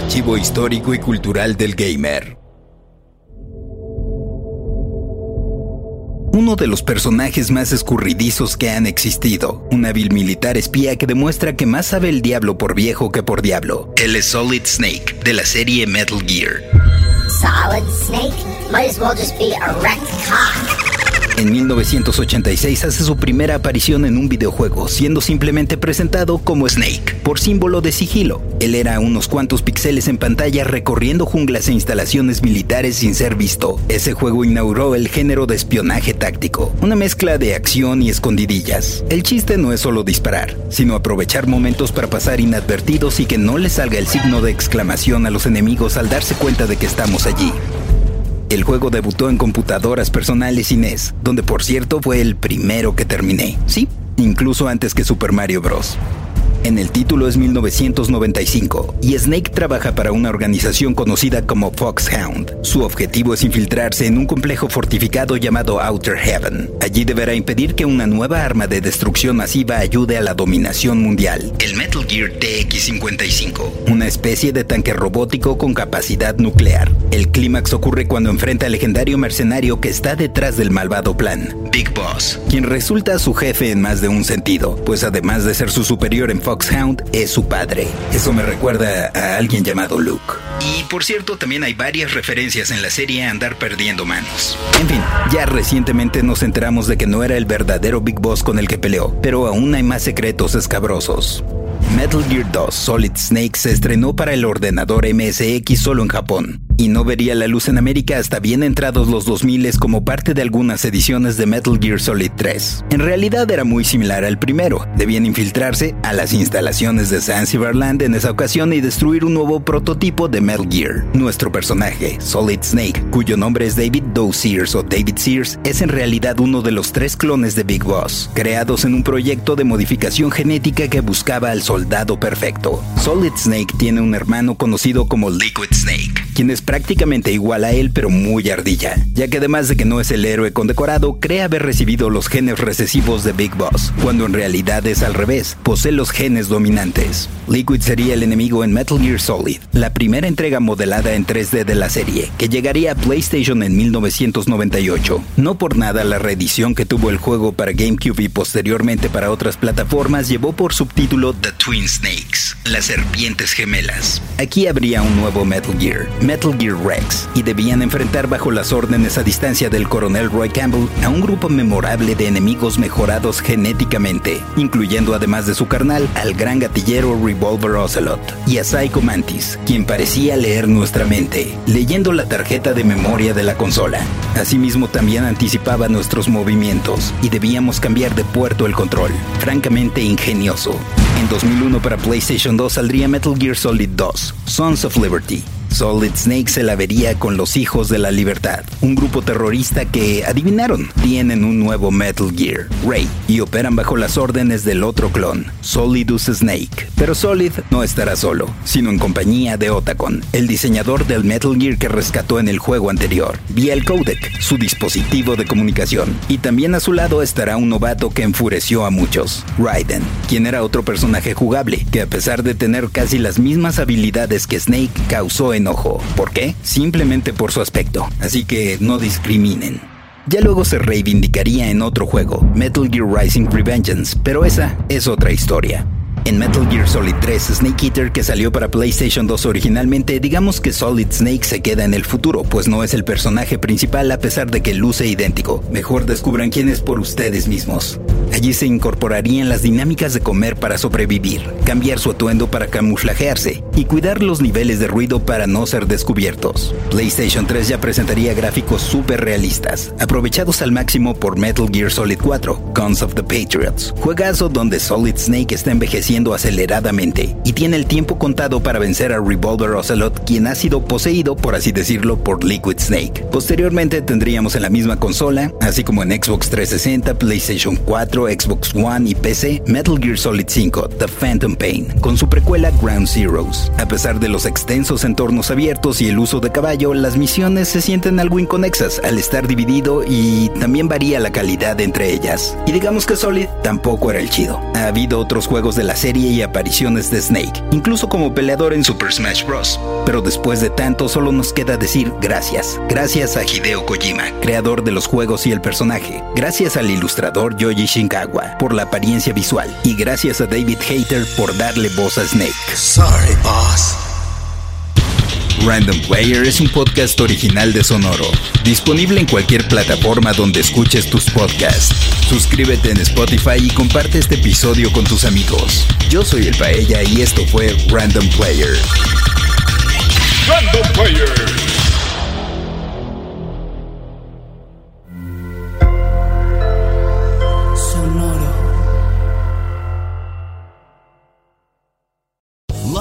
archivo histórico y cultural del gamer. Uno de los personajes más escurridizos que han existido, un hábil militar espía que demuestra que más sabe el diablo por viejo que por diablo. Él es Solid Snake, de la serie Metal Gear. Solid Snake might as well just be a en 1986 hace su primera aparición en un videojuego, siendo simplemente presentado como Snake, por símbolo de sigilo. Él era unos cuantos píxeles en pantalla recorriendo junglas e instalaciones militares sin ser visto. Ese juego inauguró el género de espionaje táctico, una mezcla de acción y escondidillas. El chiste no es solo disparar, sino aprovechar momentos para pasar inadvertidos y que no le salga el signo de exclamación a los enemigos al darse cuenta de que estamos allí. El juego debutó en computadoras personales y NES, donde por cierto fue el primero que terminé. Sí, incluso antes que Super Mario Bros. En el título es 1995 y Snake trabaja para una organización conocida como Foxhound. Su objetivo es infiltrarse en un complejo fortificado llamado Outer Heaven. Allí deberá impedir que una nueva arma de destrucción masiva ayude a la dominación mundial, el Metal Gear TX-55, una especie de tanque robótico con capacidad nuclear. El clímax ocurre cuando enfrenta al legendario mercenario que está detrás del malvado plan, Big Boss, quien resulta su jefe en más de un sentido, pues además de ser su superior en Foxhound es su padre. Eso me recuerda a alguien llamado Luke. Y por cierto, también hay varias referencias en la serie a andar perdiendo manos. En fin, ya recientemente nos enteramos de que no era el verdadero Big Boss con el que peleó, pero aún hay más secretos escabrosos. Metal Gear 2 Solid Snake se estrenó para el ordenador MSX solo en Japón y no vería la luz en América hasta bien entrados los 2000 como parte de algunas ediciones de Metal Gear Solid 3. En realidad era muy similar al primero, debían infiltrarse a las instalaciones de Zanzibar Land en esa ocasión y destruir un nuevo prototipo de Metal Gear. Nuestro personaje, Solid Snake, cuyo nombre es David Doe Sears o David Sears, es en realidad uno de los tres clones de Big Boss, creados en un proyecto de modificación genética que buscaba al soldado perfecto. Solid Snake tiene un hermano conocido como Liquid Snake, quien es prácticamente igual a él pero muy ardilla, ya que además de que no es el héroe condecorado, cree haber recibido los genes recesivos de Big Boss, cuando en realidad es al revés, posee los genes dominantes. Liquid sería el enemigo en Metal Gear Solid, la primera entrega modelada en 3D de la serie, que llegaría a PlayStation en 1998. No por nada la reedición que tuvo el juego para GameCube y posteriormente para otras plataformas llevó por subtítulo The Twin Snakes, las serpientes gemelas. Aquí habría un nuevo Metal Gear, Metal Rex, y debían enfrentar bajo las órdenes a distancia del coronel Roy Campbell a un grupo memorable de enemigos mejorados genéticamente, incluyendo además de su carnal al gran gatillero Revolver Ocelot y a Psycho Mantis, quien parecía leer nuestra mente, leyendo la tarjeta de memoria de la consola. Asimismo también anticipaba nuestros movimientos y debíamos cambiar de puerto el control, francamente ingenioso. En 2001 para PlayStation 2 saldría Metal Gear Solid 2, Sons of Liberty, Solid Snake se la vería con los Hijos de la Libertad, un grupo terrorista que, adivinaron, tienen un nuevo Metal Gear, Ray, y operan bajo las órdenes del otro clon, Solidus Snake. Pero Solid no estará solo, sino en compañía de Otacon, el diseñador del Metal Gear que rescató en el juego anterior, vía el codec, su dispositivo de comunicación. Y también a su lado estará un novato que enfureció a muchos, Raiden, quien era otro personaje jugable, que a pesar de tener casi las mismas habilidades que Snake, causó enojo. ¿Por qué? Simplemente por su aspecto. Así que no discriminen. Ya luego se reivindicaría en otro juego, Metal Gear Rising Revengeance, pero esa es otra historia. En Metal Gear Solid 3 Snake Eater que salió para PlayStation 2 originalmente, digamos que Solid Snake se queda en el futuro, pues no es el personaje principal a pesar de que luce idéntico. Mejor descubran quién es por ustedes mismos. Allí se incorporarían las dinámicas de comer para sobrevivir, cambiar su atuendo para camuflajearse y cuidar los niveles de ruido para no ser descubiertos. PlayStation 3 ya presentaría gráficos súper realistas, aprovechados al máximo por Metal Gear Solid 4, Guns of the Patriots, juegazo donde Solid Snake está envejeciendo aceleradamente y tiene el tiempo contado para vencer a Revolver Ocelot, quien ha sido poseído, por así decirlo, por Liquid Snake. Posteriormente tendríamos en la misma consola, así como en Xbox 360, PlayStation 4, Xbox One y PC Metal Gear Solid 5 The Phantom Pain, con su precuela Ground Zeroes. A pesar de los extensos entornos abiertos y el uso de caballo, las misiones se sienten algo inconexas al estar dividido y también varía la calidad entre ellas. Y digamos que Solid tampoco era el chido. Ha habido otros juegos de la serie y apariciones de Snake, incluso como peleador en Super Smash Bros. Pero después de tanto solo nos queda decir gracias. Gracias a Hideo Kojima, creador de los juegos y el personaje. Gracias al ilustrador Yoji Shinkawa por la apariencia visual. Y gracias a David Hayter por darle voz a Snake. Sorry, boss. Random Player es un podcast original de Sonoro, disponible en cualquier plataforma donde escuches tus podcasts. Suscríbete en Spotify y comparte este episodio con tus amigos. Yo soy el Paella y esto fue Random Player. Random Player.